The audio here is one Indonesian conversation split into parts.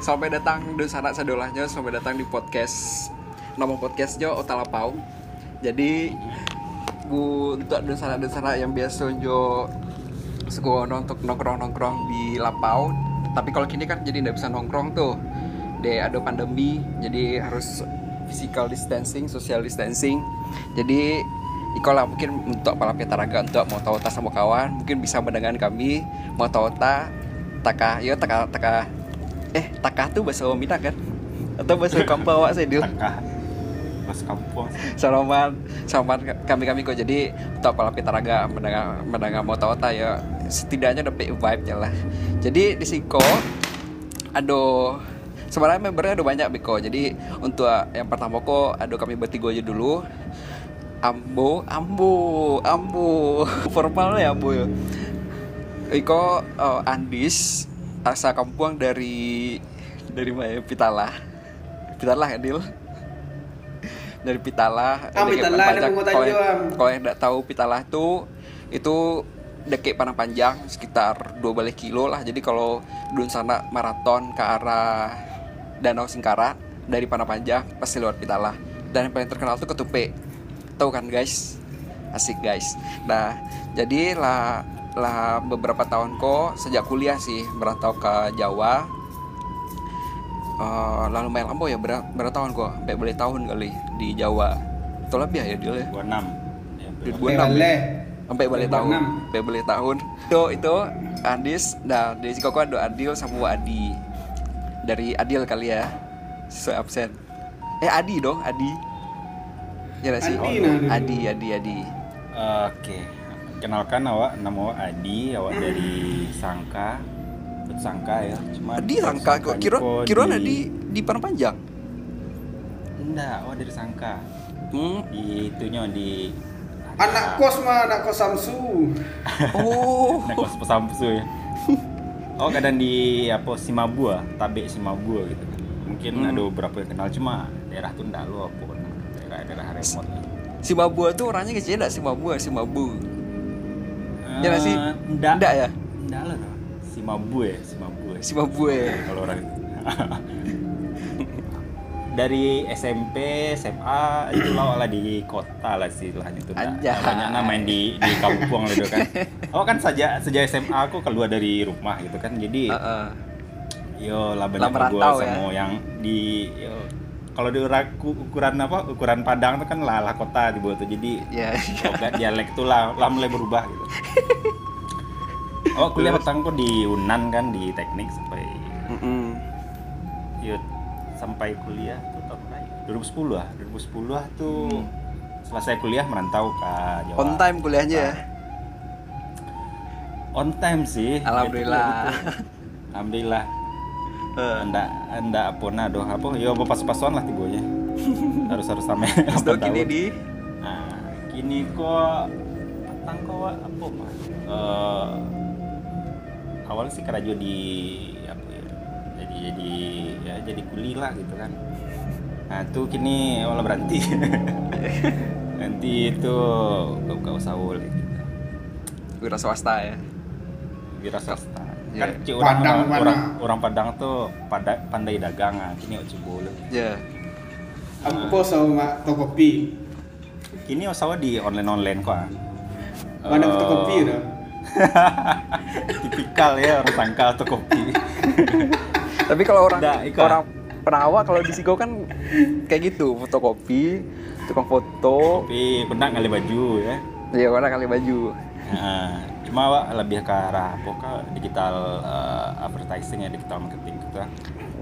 Sampai datang di sana sadolahnya sampai datang di podcast nama podcastnya Otalapau. Jadi bu untuk dosana dosana yang biasa jo sekono untuk nongkrong nongkrong di Lapau. Tapi kalau kini kan jadi nggak bisa nongkrong tuh. De ada pandemi, jadi harus physical distancing, social distancing. Jadi Ikolah mungkin untuk para petaraga untuk mau tahu sama kawan mungkin bisa mendengar kami mau tahu tak taka ya taka taka eh taka tuh bahasa Minang kan? Atau bahasa kampung awak saya dulu Tangkah Bahasa kampung. Selamat selamat kami kami kok jadi untuk para petaraga mendengar mendengar mau tahu tak ya setidaknya dapat vibe nya lah. Jadi di Siko aduh sebenarnya membernya ada banyak Biko jadi untuk yang pertama kok aduh kami bertiga aja dulu. Ambo, Ambo, Ambo, formal ya Ambo ya. Iko eh, Andis, asa kampung dari dari mana? Pitala, Pitala Adil. Dari Pitala. Ah, Pitala, ada Kalau yang-. Kalau yang tidak tahu Pitala tuh itu deket Panang Panjang sekitar 2 balik kilo lah. Jadi kalau dun sana maraton ke arah Danau Singkara dari Panang Panjang pasti lewat Pitala. Dan yang paling terkenal tuh ketupe. Tahu kan guys? Asik guys. Nah, jadi lah beberapa tahun kok sejak kuliah sih merantau ke Jawa. Eh, lalu main lambo ya berapa, berapa tahun kok? Sampai boleh tahun kali di Jawa. Itu lebih ya dia ya. 26 ya, Di betul. 26 Boleh. sampai Sampai tahun 26. sampai balik tahun itu itu Andis nah dari si Koko ada Adil sama Adi dari Adil kali ya sesuai absen eh Adi dong Adi ya sih Adi, nah, dulu. Adi Adi Adi Oke Kenalkan awak Nama awak Adi Awak dari Sangka. Sangka ya. Cuma Adi sangka kok kira kira Adi di Panjang? Enggak Awak dari Sangka. Hmm. Di itunya di Anak kos mah anak kos Samsu. oh. Anak kos pesamsu ya. Oh kadang di apa Simabua Tabe Simabua gitu kan. Mungkin Hmm. ada beberapa yang kenal Cuma daerah tuh enggak lu apa Daerah-daerah remote. Si Mabua tuh orangnya kecil enggak si Mabua si Mabu Ya nggak sih? Eh, Enggak Enggak ya? Enggak lah no. Simabu ya Simabu ya si Mabue kalau orang dari SMP SMA itu lah lah di kota lah sih lah itu. Anjay. banyak nama main di di kampung gitu kan oh kan saja sejak SMA aku keluar dari rumah gitu kan jadi Heeh. yo lah banyak gue merantau ya? sama yang di yo, kalau di ura- ku- ukuran apa ukuran Padang tuh kan lah lah kota di bawah tuh jadi ya Oh, kan dialek tuh lah, lah mulai berubah gitu. Oh, kuliah petang kok di Unan kan di teknik sampai Mm-mm. yuk sampai kuliah tuh tahun berapa? 2010 lah. 2010 lah tuh selesai kuliah merantau ke Jawa. on time kuliahnya ya On time sih. Alhamdulillah. Gitu. Alhamdulillah. Eh. Anda anda apa doh apa? Yo pas-pasan lah tibonya. harus harus Terus apa kini di Nah, kini kok petang kok apa mah? Eh, awalnya sih kerajo di apa ya? Jadi jadi ya jadi kuli lah gitu kan. Nah tuh kini awalnya berhenti. Nanti itu buka usaha gitu. wira swasta ya Wira swasta. Kan ci orang Padang orang, mana? orang orang Padang tuh pada pandai dagang ah. Kini oci boleh. ya Aku pos sama Tokopi. Kini usaha di online online kok. ah. Mana Eh, Tokopi dah. tipikal ya orang sangka atau kopi Tapi kalau orang Nggak, Ika. orang perawak kalau di Sigo kan kayak gitu, fotokopi, tukang foto, tapi pernah kali baju ya ya orang kali baju. Nah, cuma Wak, lebih ke arah ke digital eh, advertising ya digital marketing gitu kan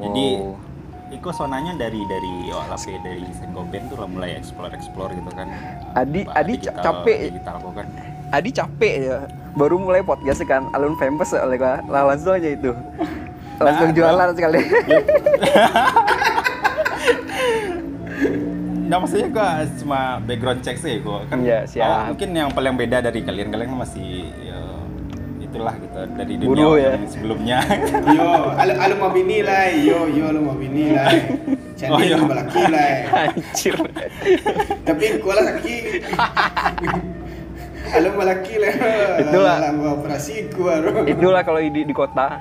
jadi Wow. Iko sonanya dari dari oh, lape dari Senggoben tuh lah mulai explore explore gitu kan Adi- Bah, Adi digital- capek. digital apa kan Adi capek ya, baru mulai podcast kan, alun famous oleh gua, lah langsung aja itu. Langsung Nah, jualan sekali. Nah maksudnya gua cuma background check sih gua kan Iya, siap. mungkin yang paling beda dari kalian kalian masih ya, itulah gitu dari dunia Guru ya. sebelumnya Yo, alu alu mau bini lah. Yo, yo alu mau bini lah. Oh, Jadi iya. lu laki lah. Anjir. Tapi gua lah sakit. Alu mau laki lah. Itulah. Lah mau operasi gua. Itulah kalau di, di kota.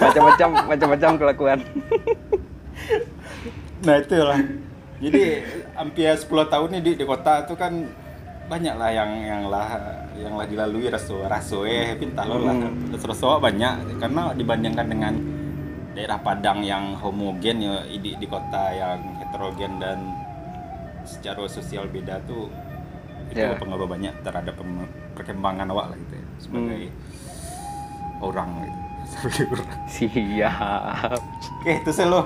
macam-macam macam-macam kelakuan Nah itulah. Jadi hampir 10 tahun nih di, di kota itu kan banyak lah yang yang lah yang lah dilalui raso raso eh pintar lo lah Hmm. raso banyak karena dibandingkan dengan daerah Padang yang homogen ya di, di kota yang heterogen dan secara sosial beda tuh itu Ya. pengaruh banyak terhadap pem- perkembangan awak lah gitu ya sebagai orang gitu siap oke itu sih lo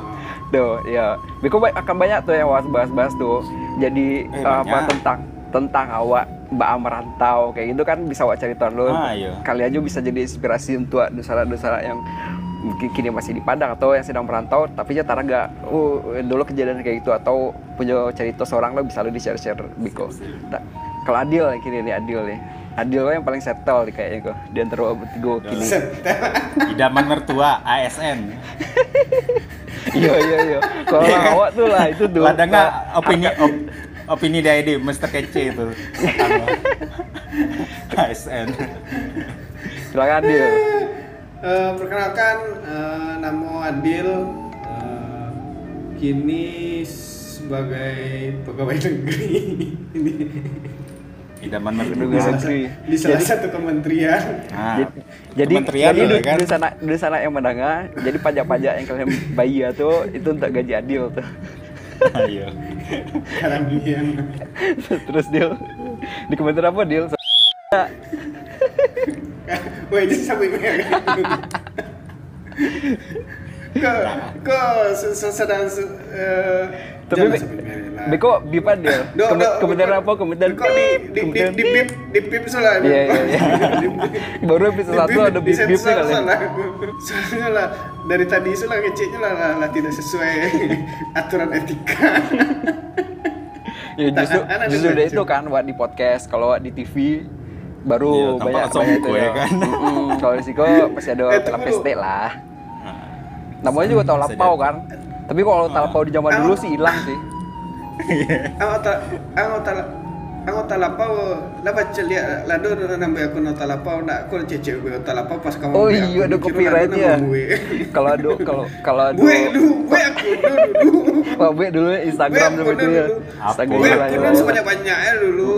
Tuh, ya. Biko akan banyak tuh yang bahas-bahas tuh. Jadi Eh, apa banyak. tentang tentang awak mbak merantau kayak gitu kan bisa awak cari tahu dulu. Ah, iya. Kali aja bisa jadi inspirasi untuk dusara-dusara yang mungkin kini masih di Padang atau yang sedang merantau tapi ya tara gak oh dulu kejadian kayak gitu atau punya cerita seorang lo bisa lo di share-share Biko. Ta- Kalau Adil kini nih Adil nih. Adil lo yang paling settle nih kayaknya kok di antara bertiga kini. idaman mertua ASN Iya iya iya. Kalau awak tuh lah itu tuh. ada nggak Kalau- opini op- opini dari Mr. Kece itu. ASN Silakan Adil. Eh, perkenalkan eh, nama Adil. Eh, kini sebagai pegawai negeri. Ini. Idaman negeri. di salah Jadi- satu kementerian. Nah, Jadi- jadi kementerian jadi di, kan? di sana di sana yang menengah jadi pajak-pajak yang kalian bayar tuh itu untuk gaji adil tuh ayo Karamian terus deal di kementerian apa deal Woi jadi sampai merah sedang se- eh, tapi jangan be- sampai merah lah. Beko Kemen- do, kementerian apa kementerian kok di di di bip di bip salah Iya, iya, iya. baru episode satu ada bip bip kali salah. Soalnya lah dari tadi itu lah ngeceknya lah, lah, lah tidak sesuai aturan etika. ya justru ada justru dari itu kan buat di podcast kalau di TV baru Iya, banyak banyak buku ya kan. Mm-mm. kalau di Siko masih ada Eh. SD lah Nah, namanya juga tahu lapau kan tapi kalau tahu lapau di zaman Ah. dulu sih hilang sih Anggota anggota anggota lapau lah baca lihat lah do do nambah aku nota lapau nak aku cecek gue lapau pas kamu Oh iya aku ada nama gue. Kalau ada kalau kalau ada Gue lu gue aku dulu dulu. Wah, gue dulu Instagram sama itu ya. dulu. Instagram Gue aku ya. kan sebanyak banyaknya dulu.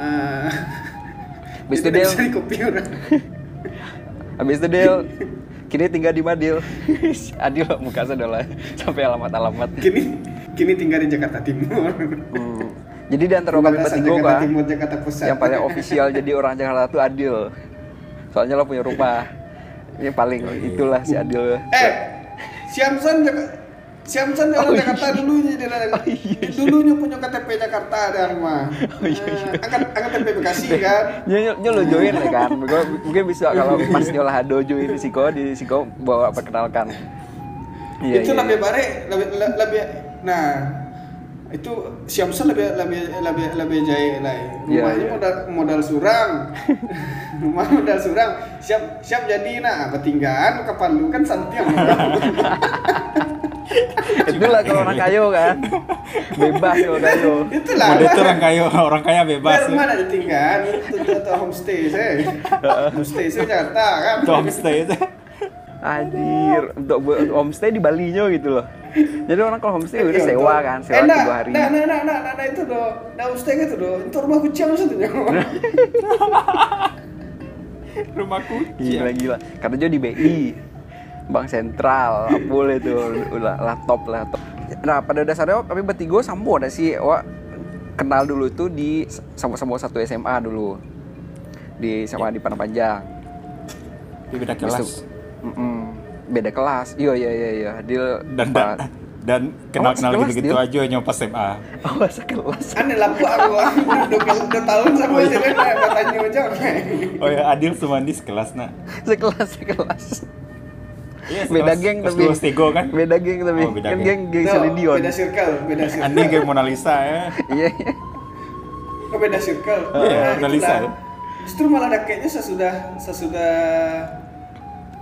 Ah. Habis itu dia habis itu dia kini tinggal di Madil. Adil muka saudara sampai alamat-alamat. Kini kini tinggal di Jakarta Timur. Hmm. Jadi di antara Perbatasan bertiga Jakarta kan, Timur Jakarta Pusat. yang paling official jadi orang Jakarta tuh Adil. Soalnya lo punya rumah. Ini paling itulah si Adil. Eh, Siamson Jakarta Siamson orang Jakarta dulunya dia ada. Dulunya punya KTP Jakarta ada rumah. Eh, Angkat angkat KTP Bekasi kan. Nya nya lo join lah kan. Mungkin, mungkin bisa kalau pas nyolah dojo ini Siko di Siko bawa perkenalkan. Iya, itu iya, lebih iya. bare lebih le- lebih nah itu Siamson lebih lebih lebih lebih jaya lah. Iya, Rumahnya iya. modal modal surang. Rumah modal surang. Siap siap jadi nah bertinggan kapan lu kan santiang. Itulah kalau orang kayo kan. Bebas kalau kayo. Itulah. Udah itu orang kaya orang kaya bebas. Rumah ada ditinggal, itu atau homestay saya. homestay saya Jakarta kan. Tuh homestay itu. Anjir, untuk homestay di Bali nya gitu loh. Jadi orang kalau homestay udah Iya, sewa kan, Eh, sewa nah, tiga hari. Nah, nah, nah, nah, nah, nah, itu doh. Nah, homestay gitu doh. Itu rumah kucing maksudnya. Rumah kucing. Gila gila. Karena dia di BI, Bank Sentral, boleh tuh, udah lah top lah top. Nah pada dasarnya kami bertiga sambo ada sih, wah kenal dulu itu di sama-sama satu SMA dulu di sama di Panang Panjang. Tapi beda kelas. Mm-mm. beda kelas. Iya iya iya iya. Dia Dan dan, dan kenal-kenal sekelas gitu-gitu dia. aja nyoba SMA. Oh, sekelas. Aneh lah, Bu, aku aku udah udah tahun sama Oh, iya. katanya aja. Oh ya Adil Sumandi sekelas nak. sekelas sekelas. Iya, Beda geng tapi. kan. Beda geng tapi. Oh, beda kan geng. geng geng No, Selidion. Beda circle, beda circle. Andi kayak Mona Lisa ya. Iya iya. Oh, beda circle. Iya, Nah, Mona Lisa, itulah. ya. Justru malah ada kayaknya sesudah sesudah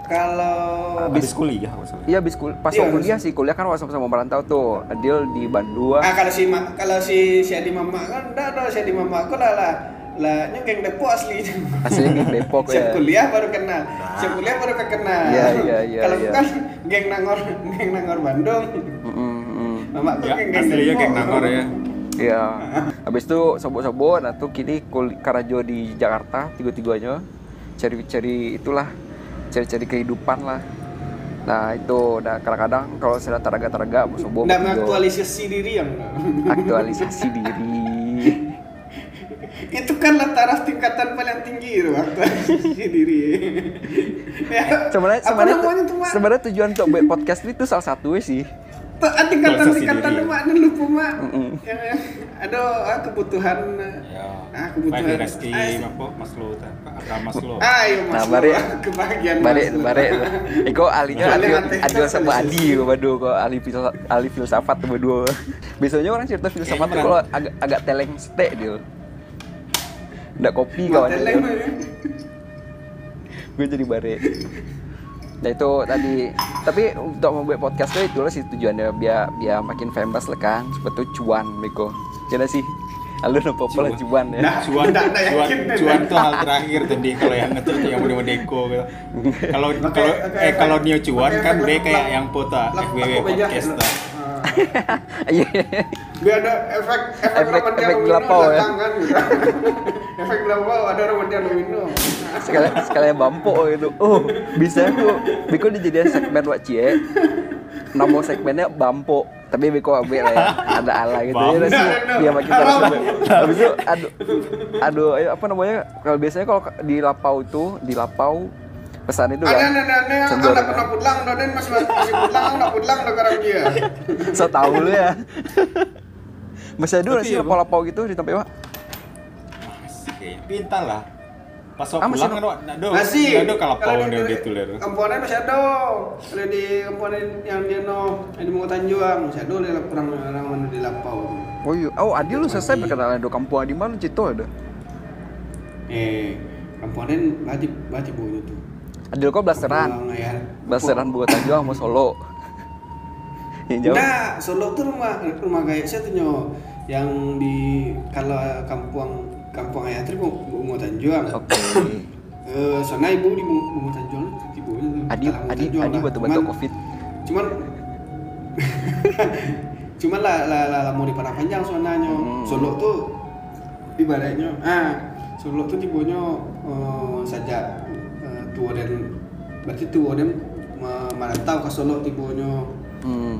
kalau Habis kuliah maksudnya. Iya habis kul pas Iya, kuliah sih kuliah kan sama-sama merantau tuh. Adil di Bandung. ah kalau si kalau si si Adi Mama kan enggak ada si Adi Mama aku lah lah lah nya geng Depok asli Aslinya geng Depok siap ya. kuliah baru kena siap kuliah baru kena Iya, iya, iya, kalau iya. bukan geng Nangor geng Nangor Bandung Mm-mm, mm. mama Ya, geng geng aslinya geng Nangor ya. Iya. Habis itu sobo-sobo, nah tuh kini kul- karajo di Jakarta tiga-tiganya cari-cari itulah, cari-cari kehidupan lah. Nah itu, nah kadang-kadang kalau sudah taraga-taraga mau sobo bertiga. mengaktualisasi diri yang aktualisasi diri. Itu kan lah taraf tingkatan paling tinggi itu aktualisasi diri ya, Sebenarnya apa sebenarnya sebenarnya tujuan untuk buat podcast itu salah satu sih. Ah, tingkatan tingkatan mak ini lupa mak yang yang ada ah, kebutuhan Ya. ah kebutuhan Hierarki ah, apa Maslow? Agama Maslow. ayo mas Nah, Lu, bare- ah, kebahagiaan Bare bare Iko adil hati- adil sama Adi berdua kok ahli filsafat ahli filsafat berdua. Biasanya orang cerita filsafat kalau agak agak teleng stek dia. Nggak kopi kawan ya. Gue jadi bare. Nah itu tadi tapi untuk membuat podcast tuh itulah sih tujuannya biar biar makin famous lah kan seperti cuan Beko. Jadi sih Lalu nopo pola cuan ya. Nah, Cuan, nggak- nggak cuan, cuan tuh hal terakhir tadi kalau yang ngetur tuh yang udah deko gitu. Kalau kalau eh efek- kalau Neo cuan kan efek dia kayak yang pota beja. podcast lah. Iya. Biar ada efek efek, Efek- efek gelapau, ya. Datang kan, gitu. efek gelapau ada Ramadhan Lumino. sekalian sekalian bampo gitu. Oh bisa tuh Biko dijadiin segmen wak cie. Nama segmennya bampo. Tapi Biko abe lah ya. Ada ala gitu. Ya sih. Dia makin Halo. terus habis itu aduh aduh ayo, apa namanya? Kalau biasanya kalau di lapau itu di lapau pesan itu Ada kan ada ada yang Sendor. anak pernah pulang, dan masih masih pulang, anak pulang udah garam dia. so tau lu ya. Masih ada sih ya, lapau-lapau gitu di tempat Wak? Kayaknya pintar lah. Pas Ah, waktu masih pulang kan ada Masih. ada kalau pau di- dia gitu lah. Kampungannya masih ada. Kalau di kampungan yang dia no, yang di Mungo Tanjuang masih ada di orang orang mana di Lapau. oh iya oh Adi lu selesai berkenalan do kampung di mana Cito ada Eh, kampungannya wajib wajib bu itu. Adil kok blasteran ya. blasteran buat Tanjung sama Solo jauh Nah, Solo tuh rumah rumah gaya saya tuh nyo yang di kalau kampung kampung Ayatri mau mau Tanjuang. oke Eh, sana ibu di mau Tanjuang ibunya tuh. Adi Adi Tanjuang Adi lah. batu-batu Cuman- covid cuman cuman lah lah, lah, lah mau di panjang soalnya Hmm. Solo tuh ibaratnya ah Solo tuh tibonya eh, saja eh, tua dan berarti tua dan merantau ke Solo tibonya hmm.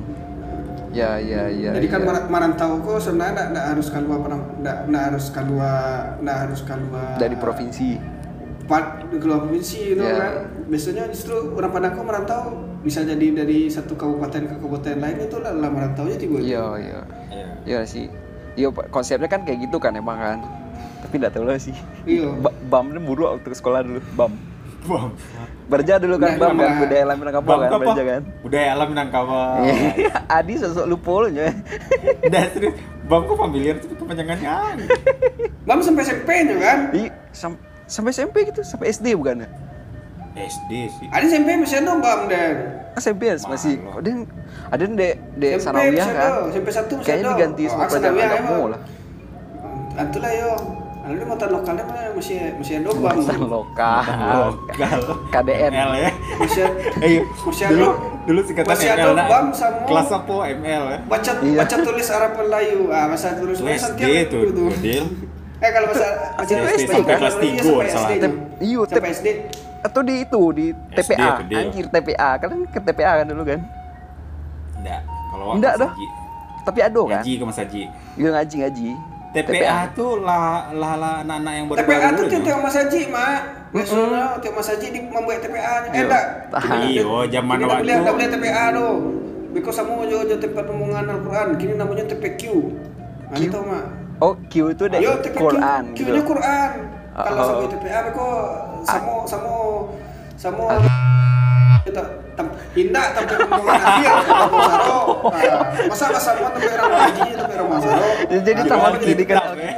Ya ya ya jadi kan ya. mar- merantau kok sebenarnya nggak harus keluar pernah nggak harus keluar nggak harus keluar dari provinsi part di keluar provinsi itu Ya. kan biasanya justru orang Padangko merantau bisa jadi dari satu kabupaten ke kabupaten lain itu lah lah merantaunya tiba iya iya Iya. iya sih iya Pak. konsepnya kan kayak gitu kan emang kan tapi nggak tahu lah sih Iya. Ba- bam ini buru waktu ke sekolah dulu bam Bam. Berja dulu kan Nah, kan iya. budaya alam Minangkabau kan? Berja kan Budaya alam Minangkabau. Iya. Adi sosok lupa lu nya Dah serius. Bam kok familiar tuh kepanjangannya. Bam sampai SMP nya kan Iya, sam- sampai SMP gitu, sampai SD bukan ya? SD sih. ada SMP masih ada Bam dan SMP ya masih. Ada ada de de masih kan. ada SMP satu masih Kayaknya diganti Oh, sama pelajaran sanawiyah agama emang. lah. Antulah yo Lalu di mata lokalnya mah masih masih ada Bam Pesan lokal. Lokal. KDN. ML ya. masih Eh, Masih dulu ada- dulu singkatan masih ada ML sama Kelas apa ML ya? baca Iya. baca tulis Arab Melayu ah masa tulis SD Santiago tuh, itu. Godil. Eh kalau bahasa baca SD kan? Kelas tiga, sampai salah. Iya, sampai SD. Atau di itu di TPA. Anjir TPA. Kalian ke TPA kan dulu kan? Enggak. Kalau Enggak dah. Haji. Tapi ado kan? Ngaji ke Mas Haji. Iya ngaji ngaji. TPA tuh lah lah lah anak-anak yang baru TPA tuh tiap Mas Haji, Mak. Biasanya tiap Mas Haji di membuat TPA nya. Eh enggak. Iya, zaman waktu. boleh enggak boleh TPA tuh. Because sama aja aja tempat omongan Al-Qur'an. Kini namanya TPQ. Nah, Q? itu, Mak. Oh, Q itu dari. Quran Q gitu. nya Quran. Oh. Kalau sama TPA beko sama sama sama indah tapi akhir kata Masaro. Masa mau tapi orang haji tapi orang Masaro. Jadi jadi- pendidikan Alkitab, ya.